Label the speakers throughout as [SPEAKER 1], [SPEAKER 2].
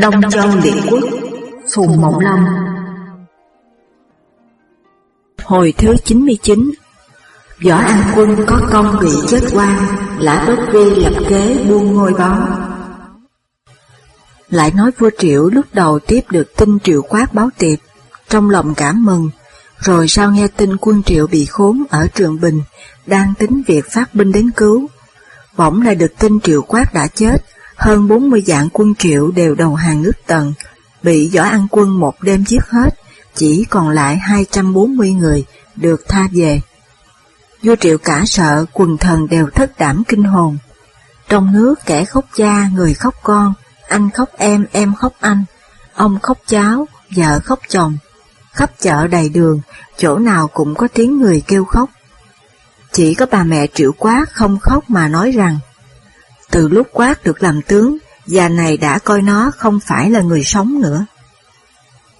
[SPEAKER 1] Đông Châu Liệt Quốc, Phùng Mộng Lâm. Hồi thứ 99 Võ An Quân có công bị chết quan Lã Bất Vi lập kế buông ngôi báu Lại nói vua Triệu lúc đầu tiếp được tin Triệu Quát báo tiệp, Trong lòng cảm mừng, Rồi sau nghe tin quân Triệu bị khốn ở Trường Bình, Đang tính việc phát binh đến cứu. Bỗng lại được tin Triệu Quát đã chết hơn 40 dạng quân triệu đều đầu hàng nước tần, bị võ an quân một đêm giết hết, chỉ còn lại 240 người được tha về. Vua triệu cả sợ, quần thần đều thất đảm kinh hồn. Trong nước kẻ khóc cha, người khóc con, anh khóc em, em khóc anh, ông khóc cháu, vợ khóc chồng. Khắp chợ đầy đường, chỗ nào cũng có tiếng người kêu khóc. Chỉ có bà mẹ triệu quá không khóc mà nói rằng từ lúc quát được làm tướng, già này đã coi nó không phải là người sống nữa.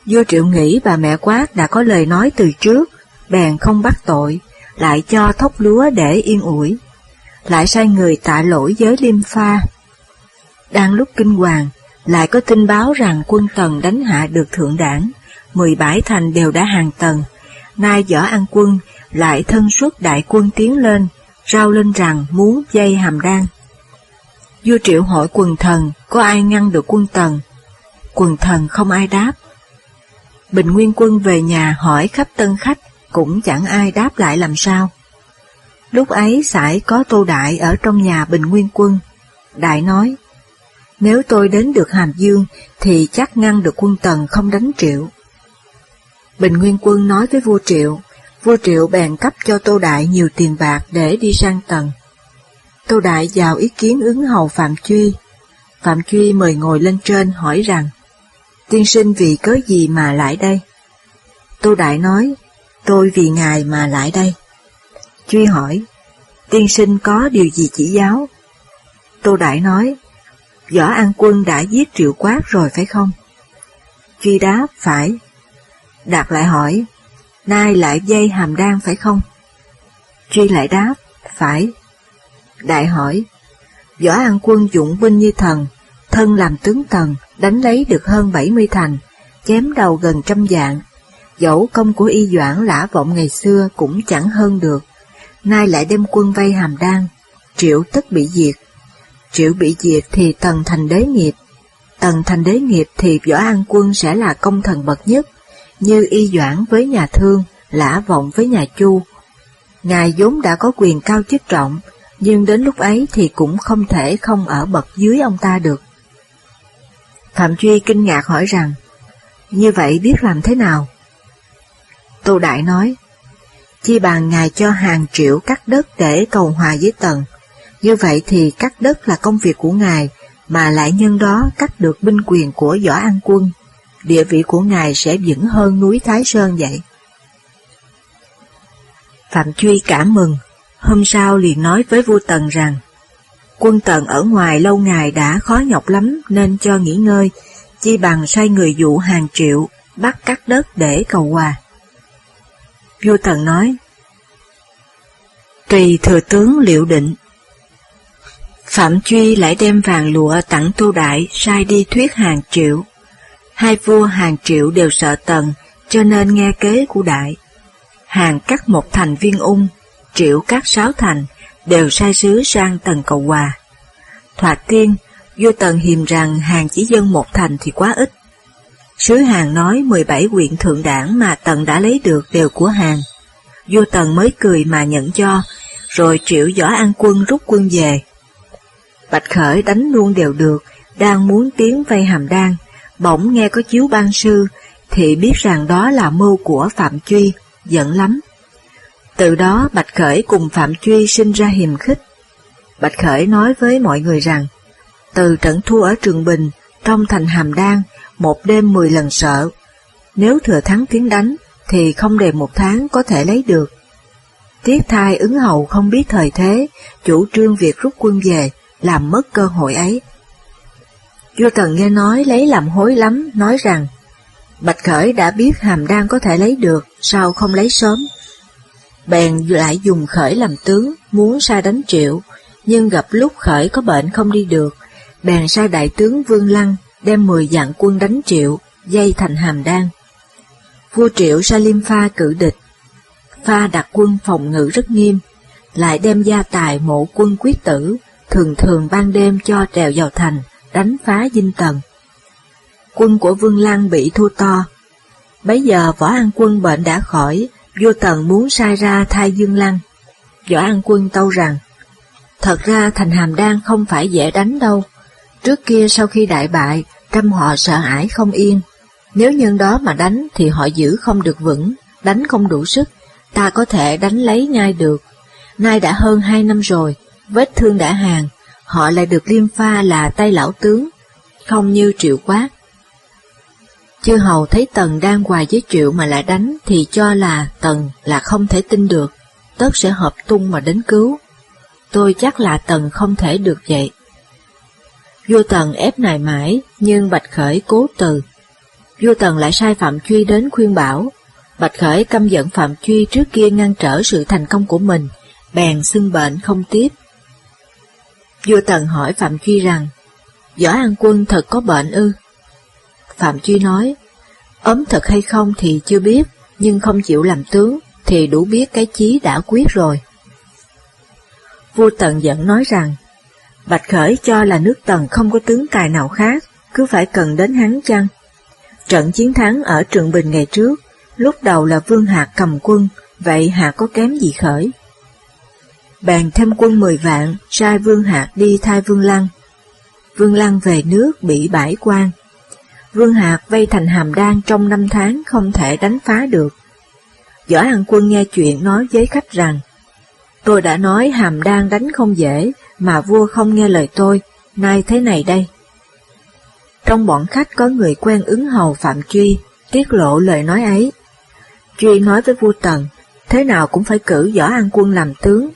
[SPEAKER 1] Vua Triệu nghĩ bà mẹ quát đã có lời nói từ trước, bèn không bắt tội, lại cho thóc lúa để yên ủi, lại sai người tạ lỗi với Liêm Pha. Đang lúc kinh hoàng, lại có tin báo rằng quân Tần đánh hạ được thượng đảng, 17 thành đều đã hàng tầng, nay võ an quân lại thân xuất đại quân tiến lên, rao lên rằng muốn dây hàm đan. Vua Triệu hỏi quần thần có ai ngăn được quân Tần. Quần thần không ai đáp. Bình Nguyên quân về nhà hỏi khắp tân khách, cũng chẳng ai đáp lại làm sao. Lúc ấy sải có Tô Đại ở trong nhà Bình Nguyên quân. Đại nói, nếu tôi đến được Hàm Dương thì chắc ngăn được quân Tần không đánh Triệu. Bình Nguyên quân nói với vua Triệu, vua Triệu bèn cấp cho Tô Đại nhiều tiền bạc để đi sang Tần. Tô Đại vào ý kiến ứng hầu Phạm Truy. Phạm Truy mời ngồi lên trên hỏi rằng, tiên sinh vì cớ gì mà lại đây? Tô Đại nói, tôi vì ngài mà lại đây. Truy hỏi, tiên sinh có điều gì chỉ giáo? Tô Đại nói, Võ An Quân đã giết triệu quát rồi phải không? Truy đáp, phải. Đạt lại hỏi, nay lại dây hàm đan phải không? Truy lại đáp, phải. Đại hỏi, Võ An Quân dụng binh như thần, thân làm tướng tần, đánh lấy được hơn 70 thành, chém đầu gần trăm dạng. Dẫu công của y doãn lã vọng ngày xưa cũng chẳng hơn được, nay lại đem quân vây hàm đan, triệu tức bị diệt. Triệu bị diệt thì tần thành đế nghiệp, tần thành đế nghiệp thì võ an quân sẽ là công thần bậc nhất, như y doãn với nhà thương, lã vọng với nhà chu. Ngài vốn đã có quyền cao chức trọng, nhưng đến lúc ấy thì cũng không thể không ở bậc dưới ông ta được. Phạm Truy kinh ngạc hỏi rằng, như vậy biết làm thế nào? Tô Đại nói, chi bàn ngài cho hàng triệu cắt đất để cầu hòa với Tần, như vậy thì cắt đất là công việc của ngài, mà lại nhân đó cắt được binh quyền của Võ An Quân, địa vị của ngài sẽ vững hơn núi Thái Sơn vậy. Phạm Truy cảm mừng, Hôm sau liền nói với vua Tần rằng, quân Tần ở ngoài lâu ngày đã khó nhọc lắm nên cho nghỉ ngơi, chi bằng sai người dụ hàng triệu, bắt cắt đất để cầu hòa. Vua Tần nói, Tùy thừa tướng liệu định. Phạm Truy lại đem vàng lụa tặng tu đại sai đi thuyết hàng triệu. Hai vua hàng triệu đều sợ Tần, cho nên nghe kế của đại. Hàng cắt một thành viên ung, triệu các sáu thành đều sai sứ sang tần cầu hòa. Thoạt tiên, vua tần hiềm rằng hàng chỉ dân một thành thì quá ít. Sứ hàng nói 17 quyện thượng đảng mà tần đã lấy được đều của hàng. Vua tần mới cười mà nhận cho, rồi triệu võ an quân rút quân về. Bạch Khởi đánh luôn đều được, đang muốn tiến vây hàm đan, bỗng nghe có chiếu ban sư, thì biết rằng đó là mưu của Phạm Truy, giận lắm, từ đó Bạch Khởi cùng Phạm Truy sinh ra hiềm khích. Bạch Khởi nói với mọi người rằng, từ trận thua ở Trường Bình, trong thành Hàm Đan, một đêm mười lần sợ. Nếu thừa thắng tiến đánh, thì không đề một tháng có thể lấy được. Tiết thai ứng hầu không biết thời thế, chủ trương việc rút quân về, làm mất cơ hội ấy. Vua Tần nghe nói lấy làm hối lắm, nói rằng, Bạch Khởi đã biết Hàm Đan có thể lấy được, sao không lấy sớm? Bèn lại dùng khởi làm tướng, muốn sai đánh triệu, nhưng gặp lúc khởi có bệnh không đi được, bèn sai đại tướng Vương Lăng đem 10 dạng quân đánh triệu, dây thành hàm đan. Vua triệu Salim Pha cử địch, Pha đặt quân phòng ngự rất nghiêm, lại đem gia tài mộ quân quyết tử, thường thường ban đêm cho trèo vào thành, đánh phá dinh tần. Quân của Vương Lăng bị thua to. Bấy giờ Võ An Quân bệnh đã khỏi, vua Tần muốn sai ra thay Dương Lăng. Võ An Quân tâu rằng, thật ra thành hàm đan không phải dễ đánh đâu. Trước kia sau khi đại bại, trăm họ sợ ải không yên. Nếu nhân đó mà đánh thì họ giữ không được vững, đánh không đủ sức, ta có thể đánh lấy ngay được. Nay đã hơn hai năm rồi, vết thương đã hàng, họ lại được liêm pha là tay lão tướng, không như triệu quát. Chư hầu thấy Tần đang hoài với triệu mà lại đánh thì cho là Tần là không thể tin được, tất sẽ hợp tung mà đến cứu. Tôi chắc là Tần không thể được vậy. Vua Tần ép nài mãi, nhưng Bạch Khởi cố từ. Vua Tần lại sai Phạm Truy đến khuyên bảo. Bạch Khởi căm giận Phạm Truy trước kia ngăn trở sự thành công của mình, bèn xưng bệnh không tiếp. Vua Tần hỏi Phạm Truy rằng, Võ An Quân thật có bệnh ư? Phạm Truy nói, ấm thật hay không thì chưa biết, nhưng không chịu làm tướng thì đủ biết cái chí đã quyết rồi. Vua Tần vẫn nói rằng, Bạch Khởi cho là nước Tần không có tướng tài nào khác, cứ phải cần đến hắn chăng? Trận chiến thắng ở Trường Bình ngày trước, lúc đầu là Vương Hạc cầm quân, vậy Hạc có kém gì Khởi? Bàn thêm quân 10 vạn, sai Vương Hạc đi thay Vương Lăng. Vương Lăng về nước bị bãi quan. Vương Hạc vây thành hàm đan trong năm tháng không thể đánh phá được. Võ An Quân nghe chuyện nói với khách rằng, Tôi đã nói hàm đan đánh không dễ, mà vua không nghe lời tôi, nay thế này đây. Trong bọn khách có người quen ứng hầu Phạm Truy, tiết lộ lời nói ấy. Truy nói với vua Tần, thế nào cũng phải cử Võ An Quân làm tướng.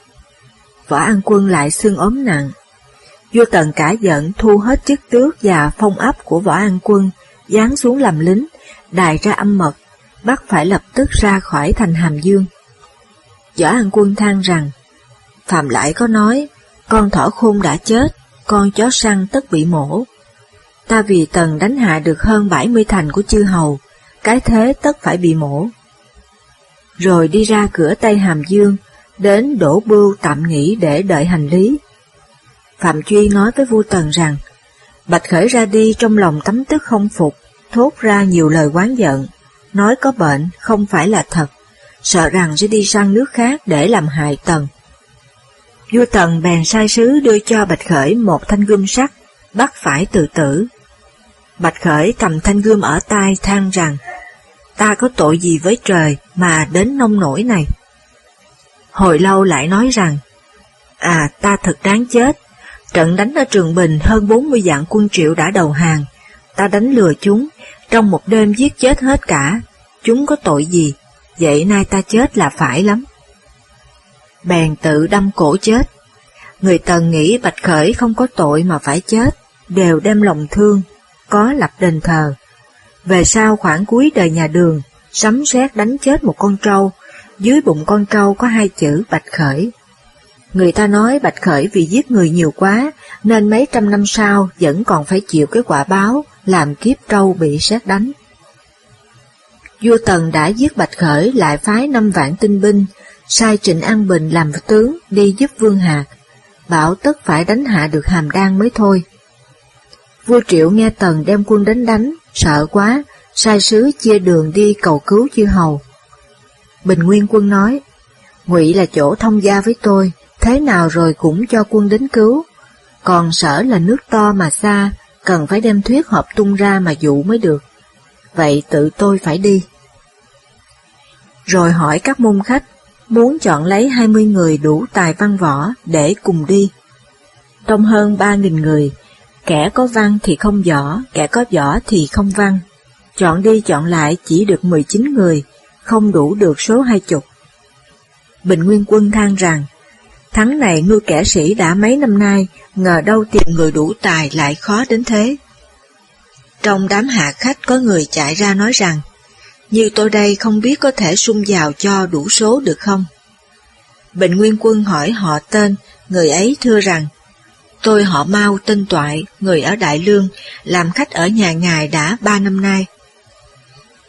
[SPEAKER 1] Võ An Quân lại xương ốm nặng. Vua Tần cả giận thu hết chức tước và phong ấp của Võ An Quân, giáng xuống làm lính, đài ra âm mật, bắt phải lập tức ra khỏi thành Hàm Dương. Võ An Quân than rằng, Phạm lại có nói, con thỏ khôn đã chết, con chó săn tất bị mổ. Ta vì tần đánh hạ được hơn 70 thành của chư hầu, cái thế tất phải bị mổ. Rồi đi ra cửa Tây Hàm Dương, đến đổ bưu tạm nghỉ để đợi hành lý. Phạm Truy nói với vua Tần rằng, Bạch Khởi ra đi trong lòng tấm tức không phục, thốt ra nhiều lời quán giận, nói có bệnh không phải là thật, sợ rằng sẽ đi sang nước khác để làm hại Tần. Vua Tần bèn sai sứ đưa cho Bạch Khởi một thanh gươm sắt, bắt phải tự tử. Bạch Khởi cầm thanh gươm ở tay than rằng, ta có tội gì với trời mà đến nông nổi này? Hồi lâu lại nói rằng, à ta thật đáng chết, trận đánh ở Trường Bình hơn 40 dạng quân triệu đã đầu hàng, ta đánh lừa chúng, trong một đêm giết chết hết cả, chúng có tội gì, vậy nay ta chết là phải lắm bèn tự đâm cổ chết. Người Tần nghĩ Bạch Khởi không có tội mà phải chết, đều đem lòng thương, có lập đền thờ. Về sau khoảng cuối đời nhà đường, sấm sét đánh chết một con trâu, dưới bụng con trâu có hai chữ Bạch Khởi. Người ta nói Bạch Khởi vì giết người nhiều quá, nên mấy trăm năm sau vẫn còn phải chịu cái quả báo làm kiếp trâu bị sét đánh. Vua Tần đã giết Bạch Khởi lại phái năm vạn tinh binh, sai Trịnh An Bình làm tướng đi giúp Vương Hạc, bảo tất phải đánh hạ được hàm đan mới thôi. Vua Triệu nghe Tần đem quân đến đánh, sợ quá, sai sứ chia đường đi cầu cứu chư hầu. Bình Nguyên quân nói, ngụy là chỗ thông gia với tôi, thế nào rồi cũng cho quân đến cứu, còn sở là nước to mà xa, cần phải đem thuyết hợp tung ra mà dụ mới được. Vậy tự tôi phải đi. Rồi hỏi các môn khách, muốn chọn lấy 20 người đủ tài văn võ để cùng đi. Trong hơn 3.000 người, kẻ có văn thì không võ, kẻ có võ thì không văn. Chọn đi chọn lại chỉ được 19 người, không đủ được số hai chục. Bình Nguyên Quân than rằng, thắng này nuôi kẻ sĩ đã mấy năm nay, ngờ đâu tìm người đủ tài lại khó đến thế. Trong đám hạ khách có người chạy ra nói rằng, như tôi đây không biết có thể sung vào cho đủ số được không? Bình Nguyên Quân hỏi họ tên, người ấy thưa rằng, Tôi họ Mao tên Toại, người ở Đại Lương, làm khách ở nhà ngài đã ba năm nay.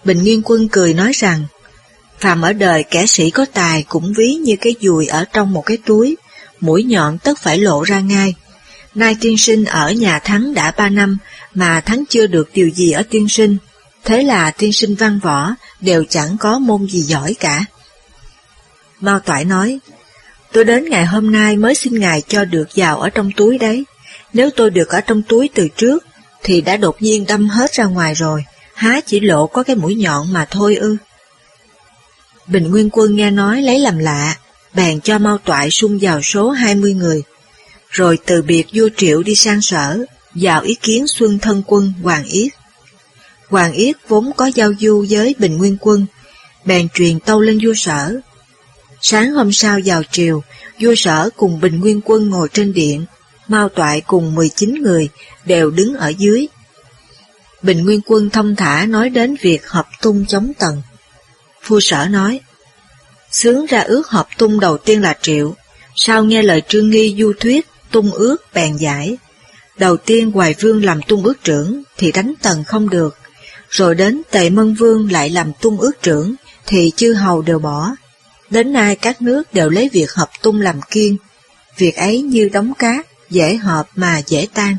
[SPEAKER 1] Bình Nguyên Quân cười nói rằng, phàm ở đời kẻ sĩ có tài cũng ví như cái dùi ở trong một cái túi, mũi nhọn tất phải lộ ra ngay. Nay tiên sinh ở nhà Thắng đã ba năm, mà Thắng chưa được điều gì ở tiên sinh, thế là tiên sinh văn võ đều chẳng có môn gì giỏi cả. Mao Toại nói, tôi đến ngày hôm nay mới xin ngài cho được vào ở trong túi đấy. Nếu tôi được ở trong túi từ trước, thì đã đột nhiên đâm hết ra ngoài rồi, há chỉ lộ có cái mũi nhọn mà thôi ư. Bình Nguyên Quân nghe nói lấy làm lạ, bèn cho mau Toại sung vào số 20 người, rồi từ biệt vua Triệu đi sang sở, vào ý kiến Xuân Thân Quân Hoàng Yết. Hoàng Yết vốn có giao du với Bình Nguyên Quân, bèn truyền tâu lên vua sở. Sáng hôm sau vào triều, vua sở cùng Bình Nguyên Quân ngồi trên điện, Mao Toại cùng 19 người đều đứng ở dưới. Bình Nguyên Quân thông thả nói đến việc hợp tung chống tần. Phu sở nói, Sướng ra ước hợp tung đầu tiên là triệu, sau nghe lời trương nghi du thuyết, tung ước bèn giải. Đầu tiên Hoài Vương làm tung ước trưởng thì đánh tần không được, rồi đến Tề Mân Vương lại làm tung ước trưởng thì chư hầu đều bỏ. Đến nay các nước đều lấy việc hợp tung làm kiên, việc ấy như đóng cát, dễ hợp mà dễ tan.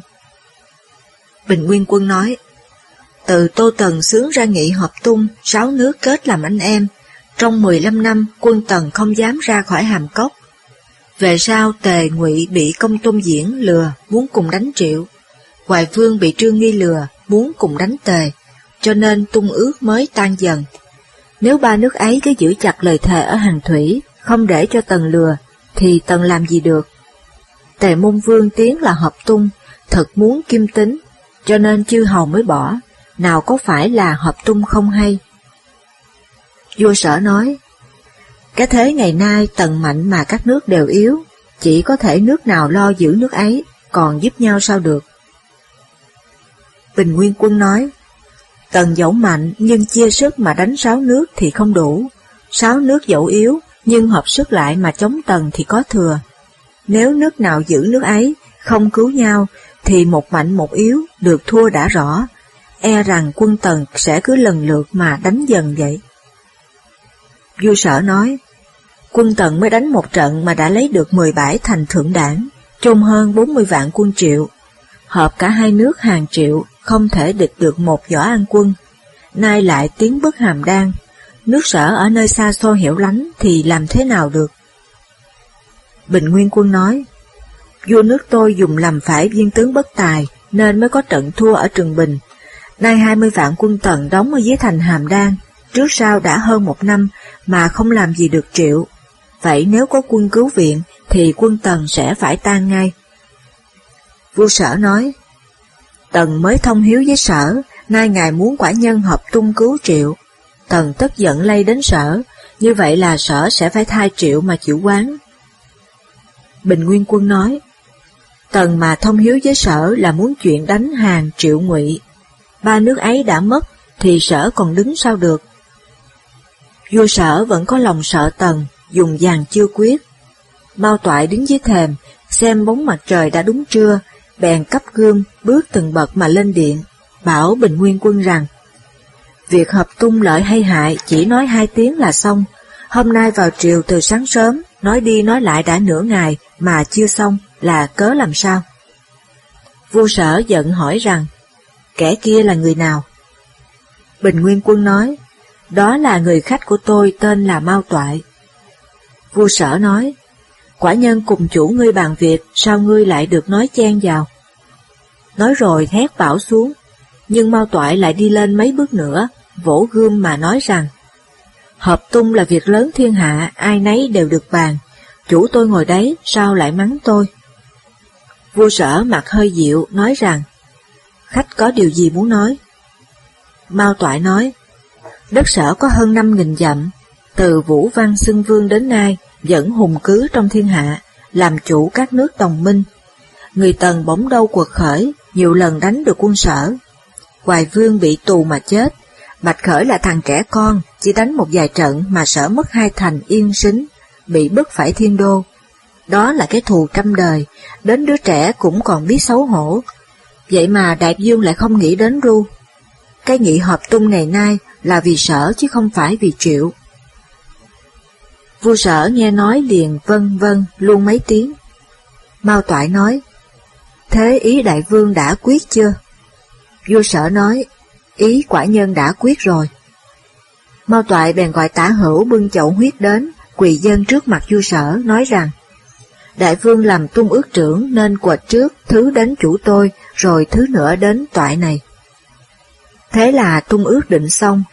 [SPEAKER 1] Bình Nguyên Quân nói, từ Tô Tần sướng ra nghị hợp tung, sáu nước kết làm anh em, trong 15 năm quân Tần không dám ra khỏi hàm cốc, về sau Tề Ngụy bị Công Tôn Diễn lừa muốn cùng đánh Triệu, Hoài Vương bị Trương Nghi lừa muốn cùng đánh Tề, cho nên tung ước mới tan dần. Nếu ba nước ấy cứ giữ chặt lời thề ở hàng thủy, không để cho Tần lừa, thì Tần làm gì được? Tề Môn Vương tiếng là hợp tung, thật muốn kim tính, cho nên chư hầu mới bỏ, nào có phải là hợp tung không hay. Vua sở nói, cái thế ngày nay tần mạnh mà các nước đều yếu, chỉ có thể nước nào lo giữ nước ấy, còn giúp nhau sao được. Bình Nguyên Quân nói, tần dẫu mạnh nhưng chia sức mà đánh sáu nước thì không đủ, sáu nước dẫu yếu nhưng hợp sức lại mà chống tần thì có thừa. Nếu nước nào giữ nước ấy, không cứu nhau, thì một mạnh một yếu được thua đã rõ, e rằng quân tần sẽ cứ lần lượt mà đánh dần vậy. Vua sở nói, Quân Tần mới đánh một trận mà đã lấy được 17 thành thượng đảng, chôn hơn 40 vạn quân triệu. Hợp cả hai nước hàng triệu, không thể địch được một võ an quân. Nay lại tiến bức hàm đan, nước sở ở nơi xa xôi hiểu lánh thì làm thế nào được? Bình Nguyên Quân nói, vua nước tôi dùng làm phải viên tướng bất tài, nên mới có trận thua ở Trường Bình. Nay 20 vạn quân tần đóng ở dưới thành Hàm Đan, trước sau đã hơn một năm mà không làm gì được triệu. Vậy nếu có quân cứu viện thì quân Tần sẽ phải tan ngay. Vua sở nói, Tần mới thông hiếu với sở, nay ngài muốn quả nhân hợp tung cứu triệu. Tần tức giận lây đến sở, như vậy là sở sẽ phải thay triệu mà chịu quán. Bình Nguyên Quân nói, Tần mà thông hiếu với sở là muốn chuyện đánh hàng triệu ngụy. Ba nước ấy đã mất, thì sở còn đứng sao được. Vua sở vẫn có lòng sợ Tần, dùng vàng chưa quyết. Mao toại đứng dưới thềm, xem bóng mặt trời đã đúng trưa, bèn cấp gương, bước từng bậc mà lên điện, bảo Bình Nguyên Quân rằng, Việc hợp tung lợi hay hại chỉ nói hai tiếng là xong, hôm nay vào triều từ sáng sớm, nói đi nói lại đã nửa ngày mà chưa xong là cớ làm sao? Vua sở giận hỏi rằng, kẻ kia là người nào? Bình Nguyên Quân nói, đó là người khách của tôi tên là Mao Toại. Vua sở nói, quả nhân cùng chủ ngươi bàn việc, sao ngươi lại được nói chen vào? Nói rồi hét bảo xuống, nhưng Mao Toại lại đi lên mấy bước nữa, vỗ gươm mà nói rằng, Hợp tung là việc lớn thiên hạ, ai nấy đều được bàn, chủ tôi ngồi đấy, sao lại mắng tôi? Vua sở mặt hơi dịu, nói rằng, khách có điều gì muốn nói? Mao Toại nói, đất sở có hơn năm nghìn dặm, từ Vũ Văn Xưng Vương đến nay vẫn hùng cứ trong thiên hạ, làm chủ các nước đồng minh. Người Tần bỗng đâu quật khởi, nhiều lần đánh được quân sở. Hoài Vương bị tù mà chết, Bạch Khởi là thằng trẻ con, chỉ đánh một vài trận mà sở mất hai thành yên sính, bị bức phải thiên đô. đó là cái thù trăm đời, đến đứa trẻ cũng còn biết xấu hổ. Vậy mà Đại Dương lại không nghĩ đến Ru. Cái nghị hợp tung ngày nay là vì sở chứ không phải vì triệu. Vua sở nghe nói liền vân vân luôn mấy tiếng. Mao Toại nói, Thế ý đại vương đã quyết chưa? Vua sở nói, ý quả nhân đã quyết rồi. Mao Toại bèn gọi tả hữu bưng chậu huyết đến, quỳ dân trước mặt vua sở, nói rằng, Đại vương làm tung ước trưởng nên quệt trước thứ đến chủ tôi, rồi thứ nữa đến toại này. Thế là tung ước định xong,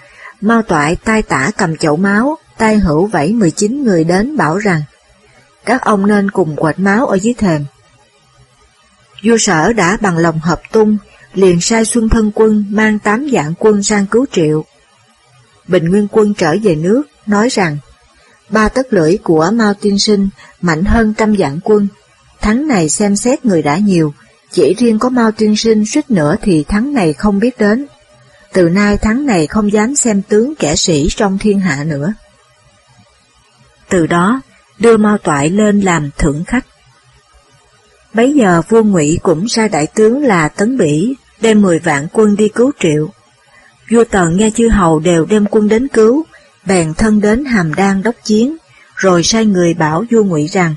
[SPEAKER 1] Mao Toại tay tả cầm chậu máu, tay hữu vẫy 19 người đến bảo rằng, các ông nên cùng quệt máu ở dưới thềm. Vua sở đã bằng lòng hợp tung, liền sai Xuân Thân Quân mang tám dạng quân sang cứu triệu. Bình Nguyên Quân trở về nước, nói rằng, ba tất lưỡi của Mao Tiên Sinh mạnh hơn trăm dạng quân, thắng này xem xét người đã nhiều, chỉ riêng có Mao Tiên Sinh suýt nữa thì thắng này không biết đến. Từ nay thắng này không dám xem tướng kẻ sĩ trong thiên hạ nữa. Từ đó, đưa Mao Toại lên làm thượng khách. Bấy giờ vua Ngụy cũng sai đại tướng là Tấn Bỉ đem 10 vạn quân đi cứu triệu. Vua Tần nghe chư hầu đều đem quân đến cứu, bèn thân đến Hàm Đan đốc chiến, rồi sai người bảo vua Ngụy rằng,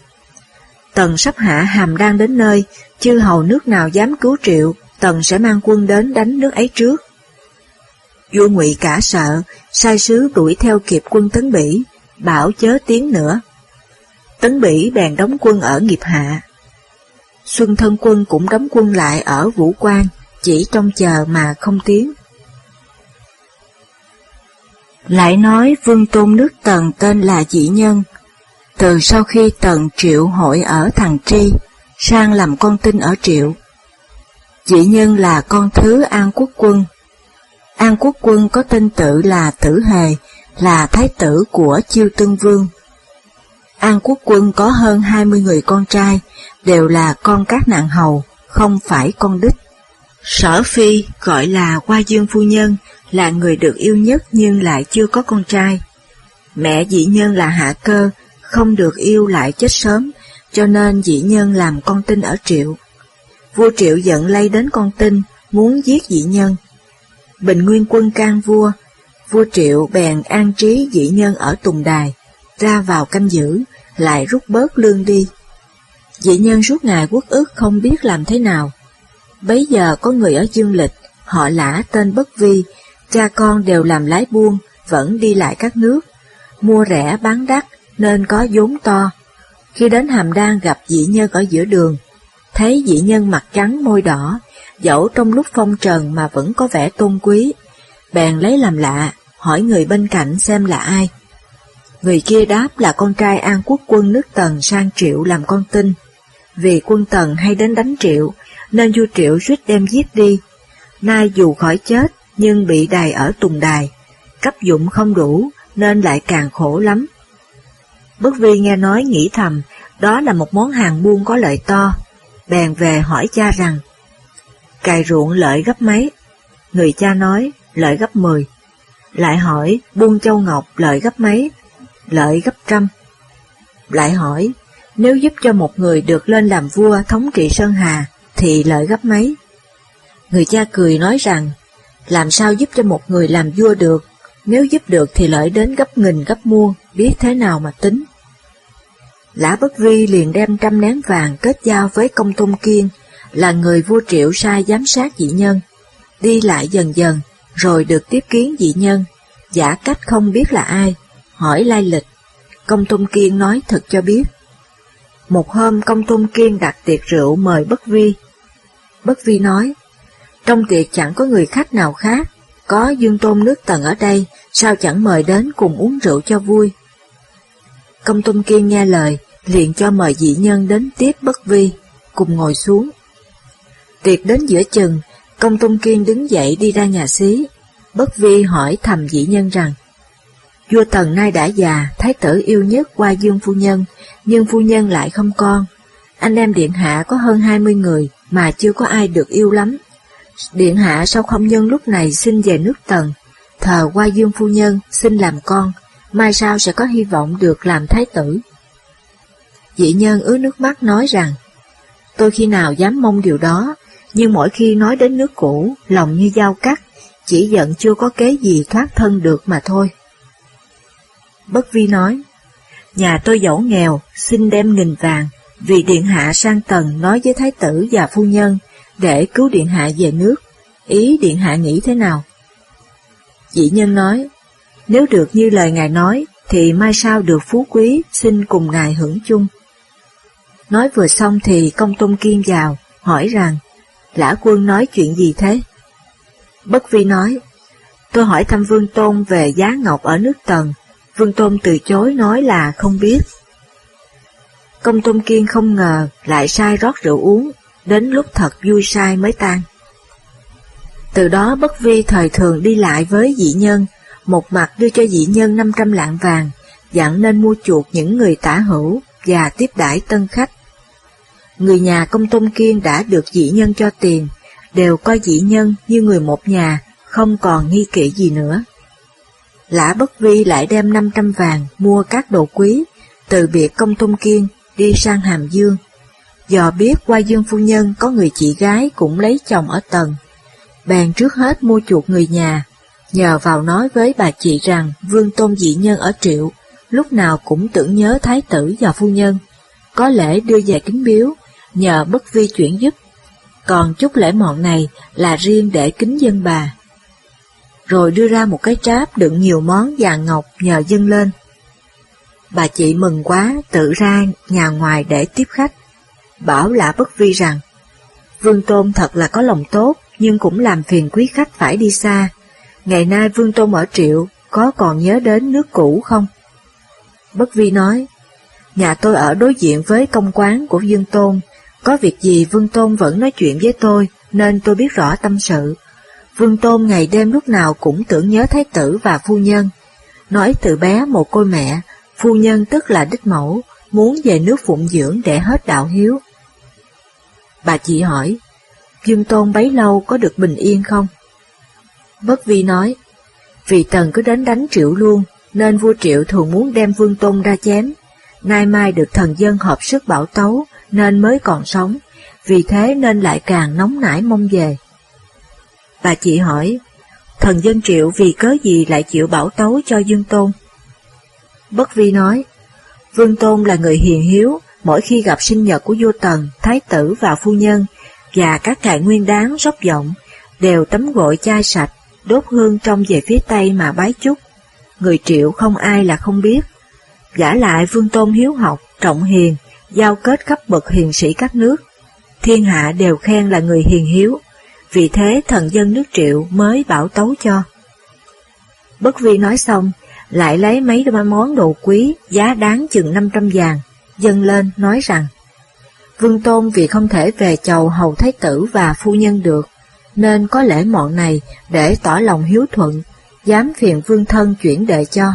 [SPEAKER 1] Tần sắp hạ Hàm Đan đến nơi, chư hầu nước nào dám cứu triệu, Tần sẽ mang quân đến đánh nước ấy trước. Vua Ngụy cả sợ, sai sứ đuổi theo kịp quân Tấn Bỉ, bảo chớ tiếng nữa. Tấn Bỉ bèn đóng quân ở nghiệp hạ. Xuân Thân Quân cũng đóng quân lại ở Vũ Quan, chỉ trong chờ mà không tiếng. Lại nói vương tôn nước Tần tên là Dĩ Nhân, từ sau khi Tần Triệu hội ở Thằng Tri, sang làm con tin ở Triệu. Dĩ Nhân là con thứ An Quốc Quân. An Quốc Quân có tên tự là Tử Hề, là thái tử của Chiêu Tương Vương. An Quốc Quân có hơn 20 người con trai, đều là con các nạn hầu, không phải con đích. Sở Phi gọi là Hoa Dương Phu Nhân, là người được yêu nhất nhưng lại chưa có con trai. Mẹ dị nhân là Hạ Cơ, không được yêu lại chết sớm, cho nên dị nhân làm con tin ở Triệu. Vua Triệu giận lây đến con tin, muốn giết dị nhân. Bình Nguyên quân can vua, vua Triệu bèn an trí dị nhân ở Tùng Đài, ra vào canh giữ, lại rút bớt lương đi. Dị nhân suốt ngày quốc ức không biết làm thế nào. Bấy giờ có người ở Dương Lịch, họ lã tên Bất Vi, cha con đều làm lái buôn, vẫn đi lại các nước, mua rẻ bán đắt nên có vốn to. Khi đến Hàm Đan gặp dị nhân ở giữa đường, thấy dị nhân mặt trắng môi đỏ, dẫu trong lúc phong trần mà vẫn có vẻ tôn quý, bèn lấy làm lạ, hỏi người bên cạnh xem là ai. Người kia đáp là con trai An Quốc quân nước Tần sang Triệu làm con tin. Vì quân Tần hay đến đánh Triệu, nên vua Triệu suýt đem giết đi. Nay dù khỏi chết, nhưng bị đài ở Tùng Đài, cấp dụng không đủ, nên lại càng khổ lắm. Bất vi nghe nói nghĩ thầm, đó là một món hàng buôn có lợi to, bèn về hỏi cha rằng, cày ruộng lợi gấp mấy? Người cha nói, lợi gấp 10. Lại hỏi, buôn châu ngọc lợi gấp mấy? Lợi gấp trăm. Lại hỏi, nếu giúp cho một người được lên làm vua thống trị Sơn Hà, thì lợi gấp mấy? Người cha cười nói rằng, làm sao giúp cho một người làm vua được, nếu giúp được thì lợi đến gấp nghìn gấp muôn, biết thế nào mà tính. Lã Bất Vi liền đem trăm nén vàng kết giao với công tôn kiên, là người vua triệu sai giám sát dị nhân, đi lại dần dần, rồi được tiếp kiến dị nhân, giả cách không biết là ai, hỏi lai lịch. Công tôn kiên nói thật cho biết. Một hôm công tôn kiên đặt tiệc rượu mời Bất Vi. Bất Vi nói, trong tiệc chẳng có người khách nào khác, có dương tôn nước tần ở đây, sao chẳng mời đến cùng uống rượu cho vui. Công tôn kiên nghe lời, liền cho mời dị nhân đến tiếp bất vi, cùng ngồi xuống. Tiệc đến giữa chừng, công tôn kiên đứng dậy đi ra nhà xí, bất vi hỏi thầm dị nhân rằng, Vua Tần nay đã già, thái tử yêu nhất qua dương phu nhân, nhưng phu nhân lại không con. Anh em điện hạ có hơn hai mươi người mà chưa có ai được yêu lắm. Điện hạ sao không nhân lúc này xin về nước Tần, thờ qua dương phu nhân xin làm con, mai sau sẽ có hy vọng được làm thái tử. Dị nhân ứa nước mắt nói rằng, tôi khi nào dám mong điều đó, nhưng mỗi khi nói đến nước cũ, lòng như dao cắt, chỉ giận chưa có kế gì thoát thân được mà thôi. Bất vi nói, nhà tôi dẫu nghèo, xin đem nghìn vàng, vì điện hạ sang tầng nói với thái tử và phu nhân để cứu điện hạ về nước. Ý điện hạ nghĩ thế nào? Dĩ nhân nói, nếu được như lời ngài nói, thì mai sau được phú quý, xin cùng ngài hưởng chung. Nói vừa xong thì công tôn kiên vào, hỏi rằng, lã quân nói chuyện gì thế? Bất vi nói, tôi hỏi thăm Vương Tôn về giá ngọc ở nước Tần, Vương Tôn từ chối nói là không biết. Công Tôn Kiên không ngờ lại sai rót rượu uống, đến lúc thật vui sai mới tan. Từ đó Bất Vi thời thường đi lại với dị nhân, một mặt đưa cho dị nhân 500 lạng vàng, dặn nên mua chuộc những người tả hữu và tiếp đãi tân khách. Người nhà công tôn kiên đã được dị nhân cho tiền, đều coi dị nhân như người một nhà, không còn nghi kỵ gì nữa. Lã Bất Vi lại đem 500 vàng mua các đồ quý, từ biệt công tôn kiên đi sang Hàm Dương dò biết qua dương phu nhân có người chị gái cũng lấy chồng ở tầng, bèn trước hết mua chuộc người nhà, nhờ vào nói với bà chị rằng vương tôn dị nhân ở triệu, lúc nào cũng tưởng nhớ thái tử và phu nhân, có lẽ đưa về kính biếu, nhờ bất vi chuyển giúp, còn chút lễ mọn này là riêng để kính dân bà. Rồi đưa ra một cái tráp đựng nhiều món vàng ngọc nhờ dâng lên. Bà chị mừng quá, tự ra nhà ngoài để tiếp khách, bảo lạ bất vi rằng, Vương Tôn thật là có lòng tốt, nhưng cũng làm phiền quý khách phải đi xa. Ngày nay Vương Tôn ở Triệu, có còn nhớ đến nước cũ không? Bất Vi nói, nhà tôi ở đối diện với công quán của Vương Tôn, có việc gì Vương Tôn vẫn nói chuyện với tôi, nên tôi biết rõ tâm sự. Vương Tôn ngày đêm lúc nào cũng tưởng nhớ Thái tử và phu nhân. Nói từ bé một cô mẹ, phu nhân tức là đích mẫu, muốn về nước phụng dưỡng để hết đạo hiếu. Bà chị hỏi, Dương Tôn bấy lâu có được bình yên không? Bất Vi nói, vì Tần cứ đến đánh Triệu luôn, nên vua Triệu thường muốn đem Vương Tôn ra chém. Nay mai được thần dân hợp sức bảo tấu, nên mới còn sống, vì thế nên lại càng nóng nảy mong về. Bà chị hỏi, thần dân Triệu vì cớ gì lại chịu bảo tấu cho Dương Tôn? Bất Vi nói, Vương Tôn là người hiền hiếu, mỗi khi gặp sinh nhật của vua Tần, Thái tử và phu nhân, và các ngày nguyên đáng róc vọng, đều tắm gội chai sạch, đốt hương trong về phía Tây mà bái chúc. Người triệu không ai là không biết. Giả lại vương tôn hiếu học, trọng hiền, giao kết khắp bậc hiền sĩ các nước. Thiên hạ đều khen là người hiền hiếu, vì thế thần dân nước triệu mới bảo tấu cho. Bất vi nói xong, lại lấy mấy món đồ quý giá đáng chừng 500 vàng, dâng lên nói rằng Vương Tôn vì không thể về chầu hầu thái tử và phu nhân được, nên có lễ mọn này để tỏ lòng hiếu thuận, dám phiền vương thân chuyển đệ cho.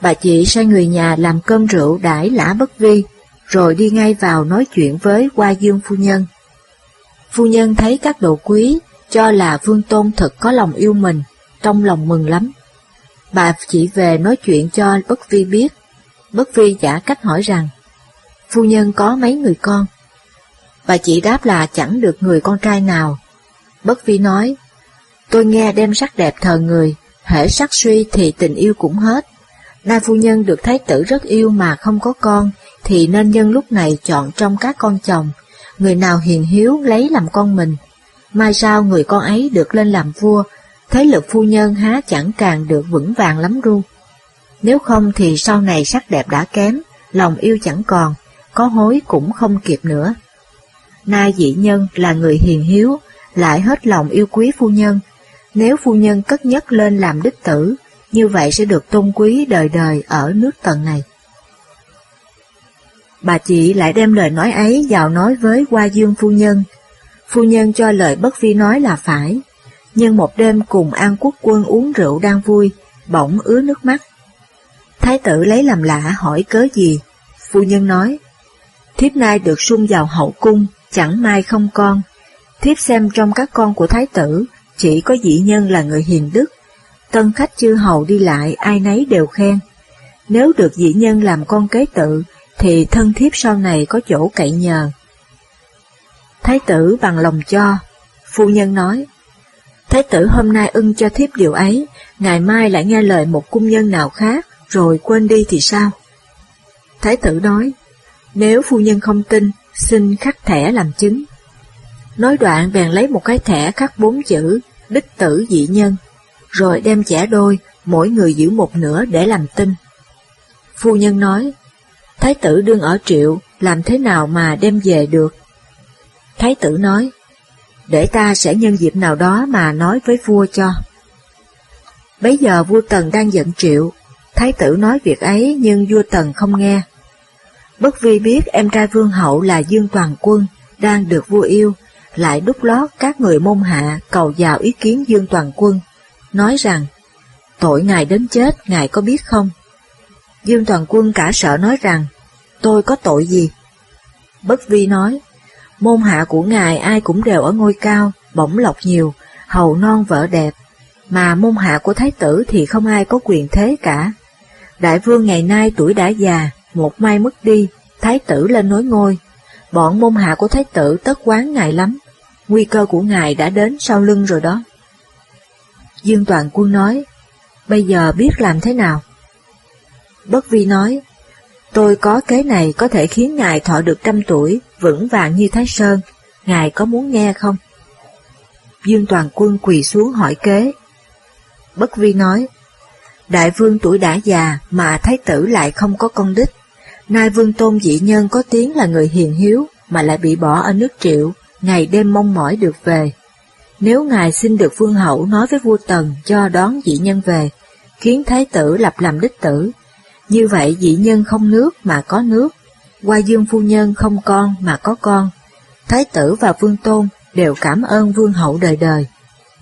[SPEAKER 1] Bà chị sai người nhà làm cơm rượu đãi lã bất vi, rồi đi ngay vào nói chuyện với Hoa Dương phu nhân. Phu nhân thấy các đồ quý, cho là Vương Tôn thật có lòng yêu mình, trong lòng mừng lắm. Bà chỉ về nói chuyện cho Bất Vi biết. Bất Vi giả cách hỏi rằng, phu nhân có mấy người con? Bà chị đáp là chẳng được người con trai nào. Bất vi nói, tôi nghe đem sắc đẹp thờ người, hễ sắc suy thì tình yêu cũng hết. Nay phu nhân được thái tử rất yêu mà không có con, thì nên nhân lúc này chọn trong các con chồng, người nào hiền hiếu lấy làm con mình. Mai sau người con ấy được lên làm vua, thế lực phu nhân há chẳng càng được vững vàng lắm ru. Nếu không thì sau này sắc đẹp đã kém, lòng yêu chẳng còn, có hối cũng không kịp nữa. Nay dị nhân là người hiền hiếu, lại hết lòng yêu quý phu nhân. Nếu phu nhân cất nhất lên làm đích tử, như vậy sẽ được tôn quý đời đời ở nước tần này. Bà chị lại đem lời nói ấy vào nói với Hoa Dương phu nhân. Phu nhân cho lời bất phi nói là phải, nhưng một đêm cùng An Quốc quân uống rượu đang vui, bỗng ứa nước mắt. Thái tử lấy làm lạ hỏi cớ gì, phu nhân nói, thiếp nay được sung vào hậu cung, chẳng may không con. Thiếp xem trong các con của thái tử, chỉ có dĩ nhân là người hiền đức. Tân khách chư hầu đi lại ai nấy đều khen. Nếu được dĩ nhân làm con kế tự, thì thân thiếp sau này có chỗ cậy nhờ. Thái tử bằng lòng cho, phu nhân nói, Thái tử hôm nay ưng cho thiếp điều ấy, ngày mai lại nghe lời một cung nhân nào khác, rồi quên đi thì sao? Thái tử nói, nếu phu nhân không tin, xin khắc thẻ làm chứng. Nói đoạn bèn lấy một cái thẻ khắc bốn chữ, đích tử dị nhân, rồi đem chẻ đôi, mỗi người giữ một nửa để làm tin. Phu nhân nói, Thái tử đương ở triệu, làm thế nào mà đem về được? Thái tử nói, để ta sẽ nhân dịp nào đó mà nói với vua cho. Bấy giờ vua Tần đang giận triệu, thái tử nói việc ấy nhưng vua Tần không nghe. Bất vi biết em trai vương hậu là Dương Toàn Quân, đang được vua yêu, lại đúc lót các người môn hạ cầu vào ý kiến Dương Toàn Quân, nói rằng, tội ngài đến chết, ngài có biết không? Dương Toàn Quân cả sợ nói rằng, tôi có tội gì? Bất vi nói, môn hạ của ngài ai cũng đều ở ngôi cao, bổng lộc nhiều, hầu non vợ đẹp, mà môn hạ của thái tử thì không ai có quyền thế cả. Đại vương ngày nay tuổi đã già, một mai mất đi, thái tử lên nối ngôi. Bọn môn hạ của thái tử tất quán ngài lắm, nguy cơ của ngài đã đến sau lưng rồi đó. Dương Toàn Quân nói, bây giờ biết làm thế nào? Bất Vi nói, tôi có kế này có thể khiến ngài thọ được trăm tuổi, vững vàng như Thái Sơn, ngài có muốn nghe không? Dương Toàn Quân quỳ xuống hỏi kế. Bất Vi nói, Đại vương tuổi đã già mà thái tử lại không có con đích. Nay vương tôn dị nhân có tiếng là người hiền hiếu mà lại bị bỏ ở nước triệu, ngày đêm mong mỏi được về. Nếu ngài xin được vương hậu nói với vua Tần cho đón dị nhân về, khiến thái tử lập làm đích tử, như vậy dị nhân không nước mà có nước, qua dương phu nhân không con mà có con, thái tử và vương tôn đều cảm ơn vương hậu đời đời.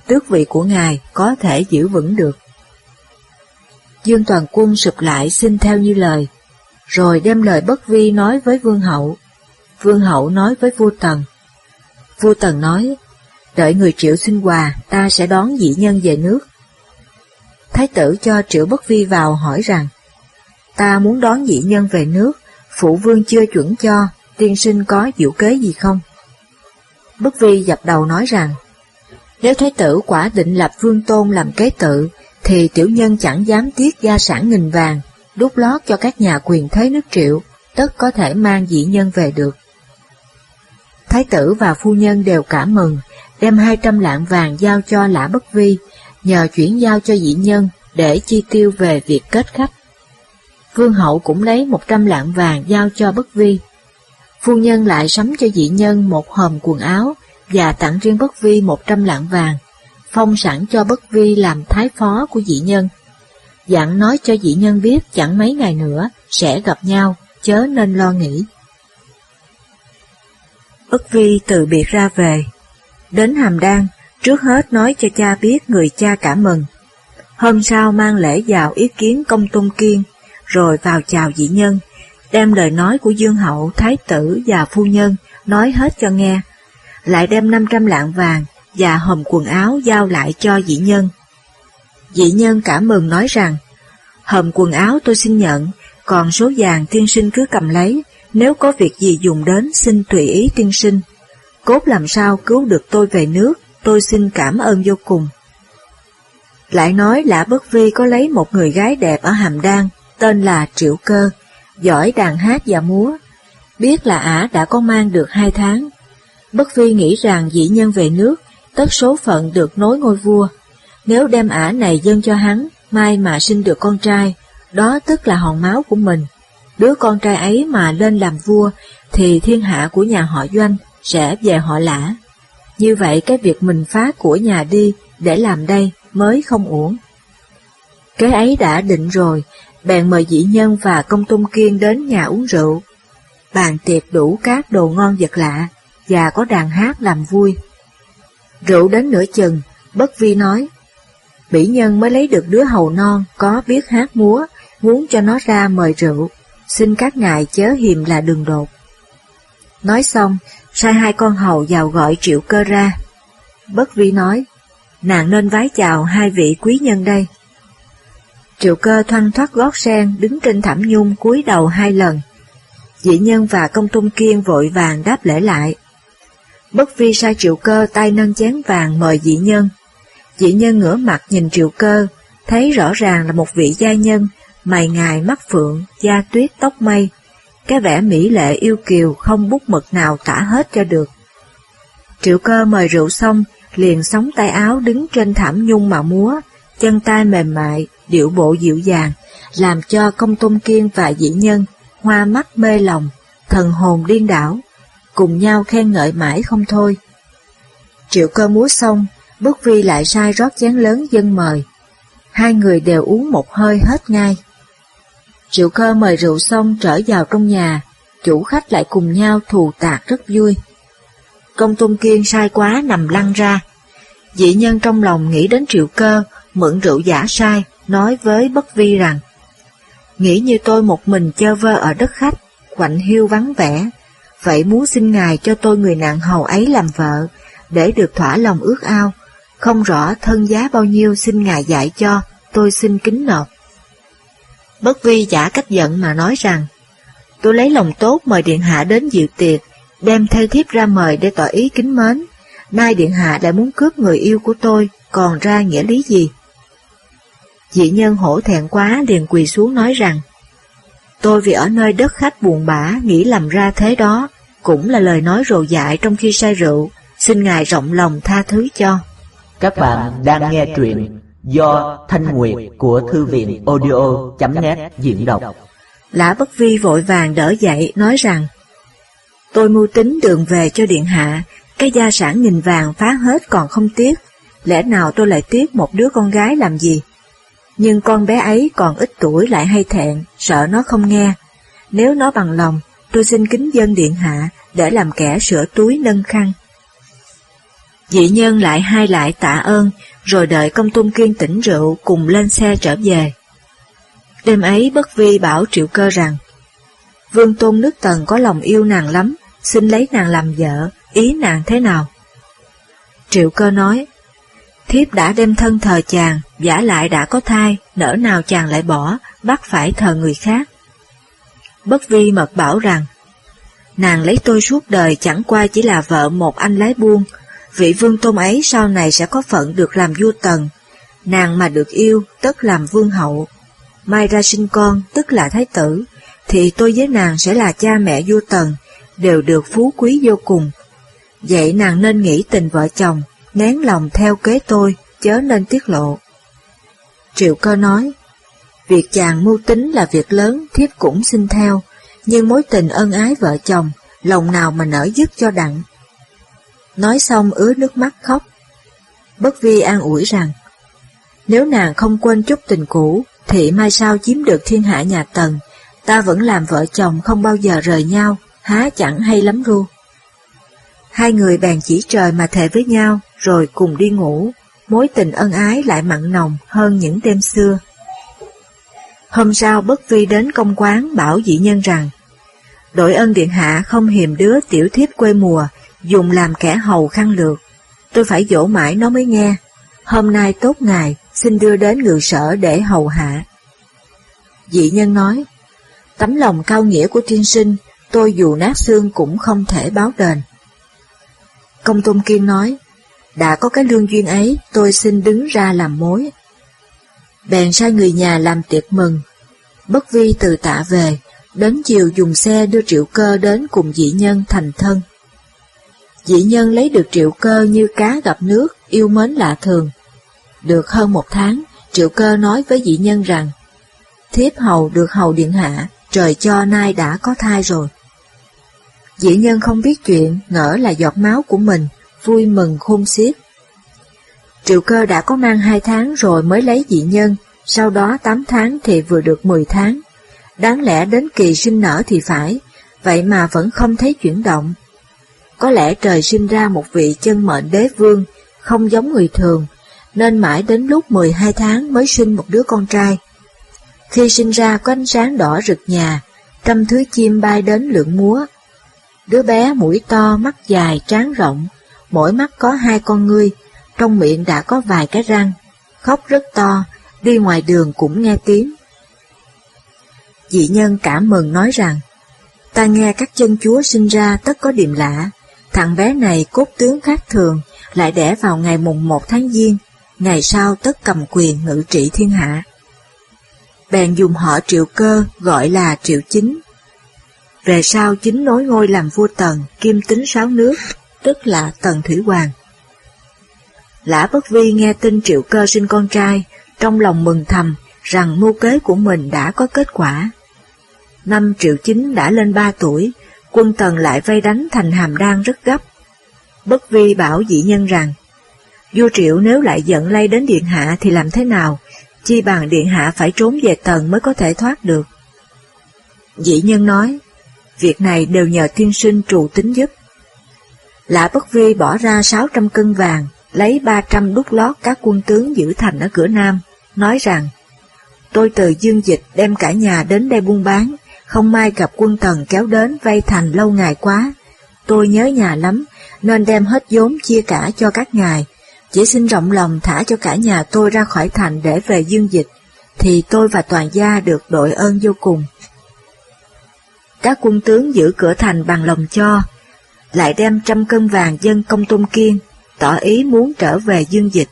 [SPEAKER 1] Tước vị của ngài có thể giữ vững được. Dương Toàn Quân sụp lại xin theo như lời, rồi đem lời bất vi nói với Vương Hậu. Vương Hậu nói với vua Tần. Vua Tần nói, đợi người triệu xin quà, ta sẽ đón dị nhân về nước. Thái tử cho triệu bất vi vào hỏi rằng, ta muốn đón dị nhân về nước, phụ vương chưa chuẩn cho, tiên sinh có diệu kế gì không? Bất vi dập đầu nói rằng, nếu thái tử quả định lập vương tôn làm kế tự, thì tiểu nhân chẳng dám tiết gia sản nghìn vàng, đút lót cho các nhà quyền thế nước triệu, tất có thể mang dĩ nhân về được. Thái tử và phu nhân đều cảm mừng, đem hai trăm lạng vàng giao cho lã bất vi, nhờ chuyển giao cho dĩ nhân để chi tiêu về việc kết khách. Vương hậu cũng lấy một trăm lạng vàng giao cho bất vi. Phu nhân lại sắm cho dĩ nhân một hòm quần áo và tặng riêng bất vi một trăm lạng vàng, phong sẵn cho bất vi làm thái phó của dị nhân. Dặn nói cho dị nhân biết chẳng mấy ngày nữa sẽ gặp nhau, chớ nên lo nghĩ. Bất vi từ biệt ra về, đến hàm đan, trước hết nói cho cha biết người cha cảm mừng. Hôm sau mang lễ vào ý kiến công tôn kiên, rồi vào chào dị nhân, đem lời nói của dương hậu, thái tử và phu nhân nói hết cho nghe, lại đem 500 lạng vàng và hòm quần áo giao lại cho dị nhân. Dị nhân cảm mừng nói rằng, hòm quần áo tôi xin nhận, còn số vàng tiên sinh cứ cầm lấy, nếu có việc gì dùng đến xin tùy ý tiên sinh. Cốt làm sao cứu được tôi về nước, tôi xin cảm ơn vô cùng. Lại nói Lã Bất Vi có lấy một người gái đẹp ở Hàm Đan, tên là Triệu Cơ, giỏi đàn hát và múa. Biết là ả đã có mang được hai tháng. Bất Vi nghĩ rằng dĩ nhân về nước tất số phận được nối ngôi vua. Nếu đem ả này dâng cho hắn, mai mà sinh được con trai, đó tức là hòn máu của mình. Đứa con trai ấy mà lên làm vua, thì thiên hạ của nhà họ doanh sẽ về họ lã. Như vậy cái việc mình phá của nhà đi để làm đây mới không uổng. Cái ấy đã định rồi, bèn mời dĩ nhân và công tôn kiên đến nhà uống rượu. Bàn tiệc đủ các đồ ngon vật lạ, và có đàn hát làm vui. Rượu đến nửa chừng, bất vi nói, Bỉ nhân mới lấy được đứa hầu non có biết hát múa, muốn cho nó ra mời rượu, xin các ngài chớ hiềm là đường đột. Nói xong, sai hai con hầu vào gọi triệu cơ ra. Bất vi nói, nàng nên vái chào hai vị quý nhân đây. Triệu cơ thoăn thoát gót sen đứng trên thảm nhung cúi đầu hai lần. dĩ nhân và công tung kiên vội vàng đáp lễ lại. Bất vi sai triệu cơ tay nâng chén vàng mời dị nhân. Dị nhân ngửa mặt nhìn triệu cơ, thấy rõ ràng là một vị gia nhân, mày ngài mắt phượng, da tuyết tóc mây. Cái vẻ mỹ lệ yêu kiều không bút mực nào tả hết cho được. Triệu cơ mời rượu xong, liền sóng tay áo đứng trên thảm nhung mà múa, chân tay mềm mại, điệu bộ dịu dàng, làm cho công tôn kiên và dĩ nhân hoa mắt mê lòng, thần hồn điên đảo, cùng nhau khen ngợi mãi không thôi. Triệu cơ múa xong, Bước Vi lại sai rót chén lớn dân mời. Hai người đều uống một hơi hết ngay. Triệu cơ mời rượu xong trở vào trong nhà, chủ khách lại cùng nhau thù tạc rất vui. Công Tôn Kiên sai quá nằm lăn ra. Dị nhân trong lòng nghĩ đến triệu cơ, mượn rượu giả sai, nói với Bất Vi rằng, Nghĩ như tôi một mình chơ vơ ở đất khách, quạnh hiu vắng vẻ, vậy muốn xin ngài cho tôi người nạn hầu ấy làm vợ, để được thỏa lòng ước ao, không rõ thân giá bao nhiêu xin ngài dạy cho, tôi xin kính nộp. Bất vi giả cách giận mà nói rằng, tôi lấy lòng tốt mời Điện Hạ đến dự tiệc, đem thê thiếp ra mời để tỏ ý kính mến. Nay Điện Hạ đã muốn cướp người yêu của tôi, còn ra nghĩa lý gì? Dị nhân hổ thẹn quá liền quỳ xuống nói rằng, Tôi vì ở nơi đất khách buồn bã nghĩ làm ra thế đó, cũng là lời nói rồ dại trong khi say rượu, xin Ngài rộng lòng tha thứ cho.
[SPEAKER 2] Các bạn đang nghe truyện do Thanh Nguyệt của Thư viện audio.net diễn đọc.
[SPEAKER 1] Lã Bất Vi vội vàng đỡ dậy nói rằng Tôi mưu tính đường về cho Điện Hạ, cái gia sản nghìn vàng phá hết còn không tiếc, lẽ nào tôi lại tiếc một đứa con gái làm gì? Nhưng con bé ấy còn ít tuổi lại hay thẹn, sợ nó không nghe. Nếu nó bằng lòng, tôi xin kính dân Điện Hạ để làm kẻ sửa túi nâng khăn. Dị nhân lại hai lại tạ ơn, rồi đợi công tôn kiên tỉnh rượu cùng lên xe trở về. Đêm ấy bất vi bảo triệu cơ rằng, Vương Tôn nước Tần có lòng yêu nàng lắm, xin lấy nàng làm vợ, ý nàng thế nào? Triệu cơ nói, thiếp đã đem thân thờ chàng, giả lại đã có thai, nỡ nào chàng lại bỏ, bắt phải thờ người khác. Bất vi mật bảo rằng, nàng lấy tôi suốt đời chẳng qua chỉ là vợ một anh lái buôn, vị vương tôn ấy sau này sẽ có phận được làm vua tần, nàng mà được yêu tức làm vương hậu, mai ra sinh con tức là thái tử, thì tôi với nàng sẽ là cha mẹ vua tần, đều được phú quý vô cùng. Vậy nàng nên nghĩ tình vợ chồng, nén lòng theo kế tôi, chớ nên tiết lộ. Triệu cơ nói, việc chàng mưu tính là việc lớn, thiếp cũng xin theo, nhưng mối tình ân ái vợ chồng, lòng nào mà nở dứt cho đặng. Nói xong ứa nước mắt khóc. Bất vi an ủi rằng, nếu nàng không quên chút tình cũ, thì mai sau chiếm được thiên hạ nhà Tần, ta vẫn làm vợ chồng không bao giờ rời nhau, há chẳng hay lắm ru. Hai người bàn chỉ trời mà thề với nhau, rồi cùng đi ngủ, mối tình ân ái lại mặn nồng hơn những đêm xưa. Hôm sau Bất Vi đến công quán bảo dị nhân rằng, đội ân điện hạ không hiềm đứa tiểu thiếp quê mùa, dùng làm kẻ hầu khăn lược. Tôi phải dỗ mãi nó mới nghe. Hôm nay tốt ngày, xin đưa đến ngự sở để hầu hạ. Dị nhân nói, tấm lòng cao nghĩa của tiên sinh, tôi dù nát xương cũng không thể báo đền. Công Tôn Kiên nói, đã có cái lương duyên ấy, tôi xin đứng ra làm mối. Bèn sai người nhà làm tiệc mừng. Bất vi từ tạ về, đến chiều dùng xe đưa triệu cơ đến cùng dĩ nhân thành thân. Dĩ nhân lấy được triệu cơ như cá gặp nước, yêu mến lạ thường. Được hơn một tháng, triệu cơ nói với dĩ nhân rằng, Thiếp hầu được hầu điện hạ, trời cho nay đã có thai rồi. Dị nhân không biết chuyện, ngỡ là giọt máu của mình, vui mừng khôn xiết. Triệu cơ đã có mang hai tháng rồi mới lấy dị nhân, sau đó tám tháng thì vừa được mười tháng. Đáng lẽ đến kỳ sinh nở thì phải, vậy mà vẫn không thấy chuyển động. Có lẽ trời sinh ra một vị chân mệnh đế vương, không giống người thường, nên mãi đến lúc 12 tháng mới sinh một đứa con trai. Khi sinh ra có ánh sáng đỏ rực nhà, trăm thứ chim bay đến lượn múa. Đứa bé mũi to, mắt dài, trán rộng, mỗi mắt có hai con ngươi, trong miệng đã có vài cái răng, khóc rất to, đi ngoài đường cũng nghe tiếng. Dị nhân cảm mừng nói rằng, Ta nghe các chân chúa sinh ra tất có điểm lạ, thằng bé này cốt tướng khác thường, lại đẻ vào ngày mùng 1 tháng Giêng, ngày sau tất cầm quyền ngự trị thiên hạ. Bèn dùng họ triệu cơ gọi là triệu chính. Về sau chính nối ngôi làm vua Tần, kim tính sáu nước, tức là Tần Thủy Hoàng. Lã Bất Vi nghe tin triệu cơ sinh con trai, trong lòng mừng thầm rằng mưu kế của mình đã có kết quả. Năm triệu chính đã lên ba tuổi, quân Tần lại vây đánh thành hàm đan rất gấp. Bất Vi bảo dị nhân rằng, vua triệu nếu lại giận lây đến điện hạ thì làm thế nào, chi bằng điện hạ phải trốn về Tần mới có thể thoát được. Dị nhân nói, việc này đều nhờ tiên sinh trụ tính giúp. Lã Bất Vi bỏ ra 600 cân vàng, lấy 300 đúc lót các quân tướng giữ thành ở cửa Nam, nói rằng, tôi từ dương dịch đem cả nhà đến đây buôn bán, không may gặp quân tần kéo đến vây thành lâu ngày quá. Tôi nhớ nhà lắm, nên đem hết vốn chia cả cho các ngài, chỉ xin rộng lòng thả cho cả nhà tôi ra khỏi thành để về dương dịch, thì tôi và toàn gia được đội ơn vô cùng. Các quân tướng giữ cửa thành bằng lòng cho, lại đem trăm cân vàng dân công tôn kiên, tỏ ý muốn trở về dương dịch,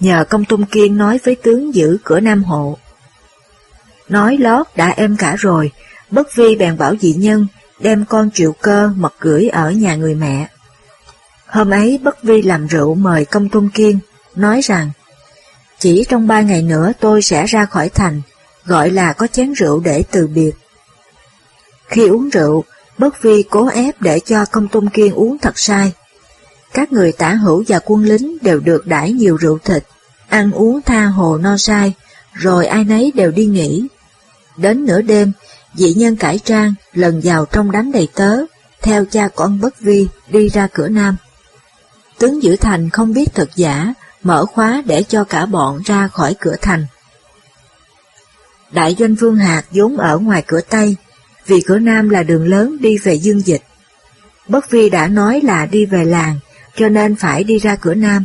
[SPEAKER 1] nhờ công tôn kiên nói với tướng giữ cửa Nam Hộ. Nói lót đã em cả rồi, bất vi bèn bảo dị nhân đem con triệu cơ mật gửi ở nhà người mẹ. Hôm ấy bất vi làm rượu mời công tôn kiên, nói rằng, chỉ trong ba ngày nữa tôi sẽ ra khỏi thành, gọi là có chén rượu để từ biệt. Khi uống rượu, bất vi cố ép để cho công tôn kiên uống thật sai, các người tả hữu và quân lính đều được đãi nhiều rượu thịt, ăn uống tha hồ no sai, rồi ai nấy đều đi nghỉ. Đến nửa đêm, dị nhân cải trang lần vào trong đám đầy tớ, theo cha con bất vi đi ra cửa nam. Tướng giữ thành không biết thật giả, mở khóa để cho cả bọn ra khỏi cửa thành. Đại doanh Vương Hạc vốn ở ngoài cửa Tây, vì cửa Nam là đường lớn đi về Dương Dịch. Bất Vi đã nói là đi về làng, cho nên phải đi ra cửa nam.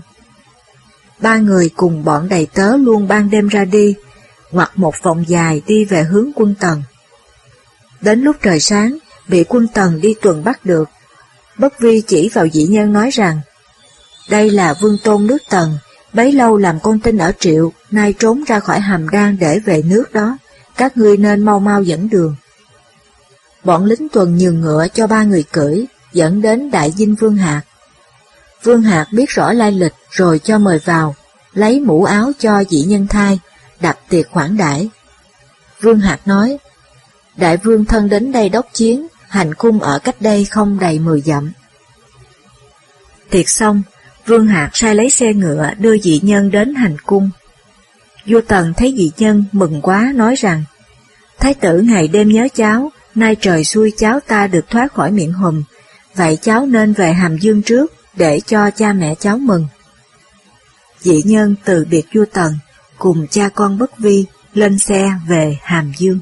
[SPEAKER 1] Ba người cùng bọn đầy tớ luôn ban đêm ra đi, hoặc một vòng dài đi về hướng quân tần. Đến lúc trời sáng, bị quân tần đi tuần bắt được. Bất vi chỉ vào dĩ nhân nói rằng, đây là vương tôn nước tần, bấy lâu làm con tin ở triệu, nay trốn ra khỏi hàm đan để về nước đó, các ngươi nên mau mau dẫn đường. Bọn lính tuần nhường ngựa cho ba người cưỡi, dẫn đến đại dinh vương hạc. Vương Hạc biết rõ lai lịch rồi cho mời vào, lấy mũ áo cho dĩ nhân thai, đặt tiệc khoản đãi. Vương Hạc nói, Đại vương thân đến đây đốc chiến, hành cung ở cách đây không đầy mười dặm. Tiệc xong, Vương Hạc sai lấy xe ngựa đưa dị nhân đến hành cung. Vua Tần thấy dị nhân mừng quá nói rằng, Thái tử ngày đêm nhớ cháu, nay trời xui cháu ta được thoát khỏi miệng hùm, vậy cháu nên về Hàm Dương trước, để cho cha mẹ cháu mừng. Dị nhân từ biệt vua Tần, cùng cha con Bất Vi lên xe về Hàm Dương.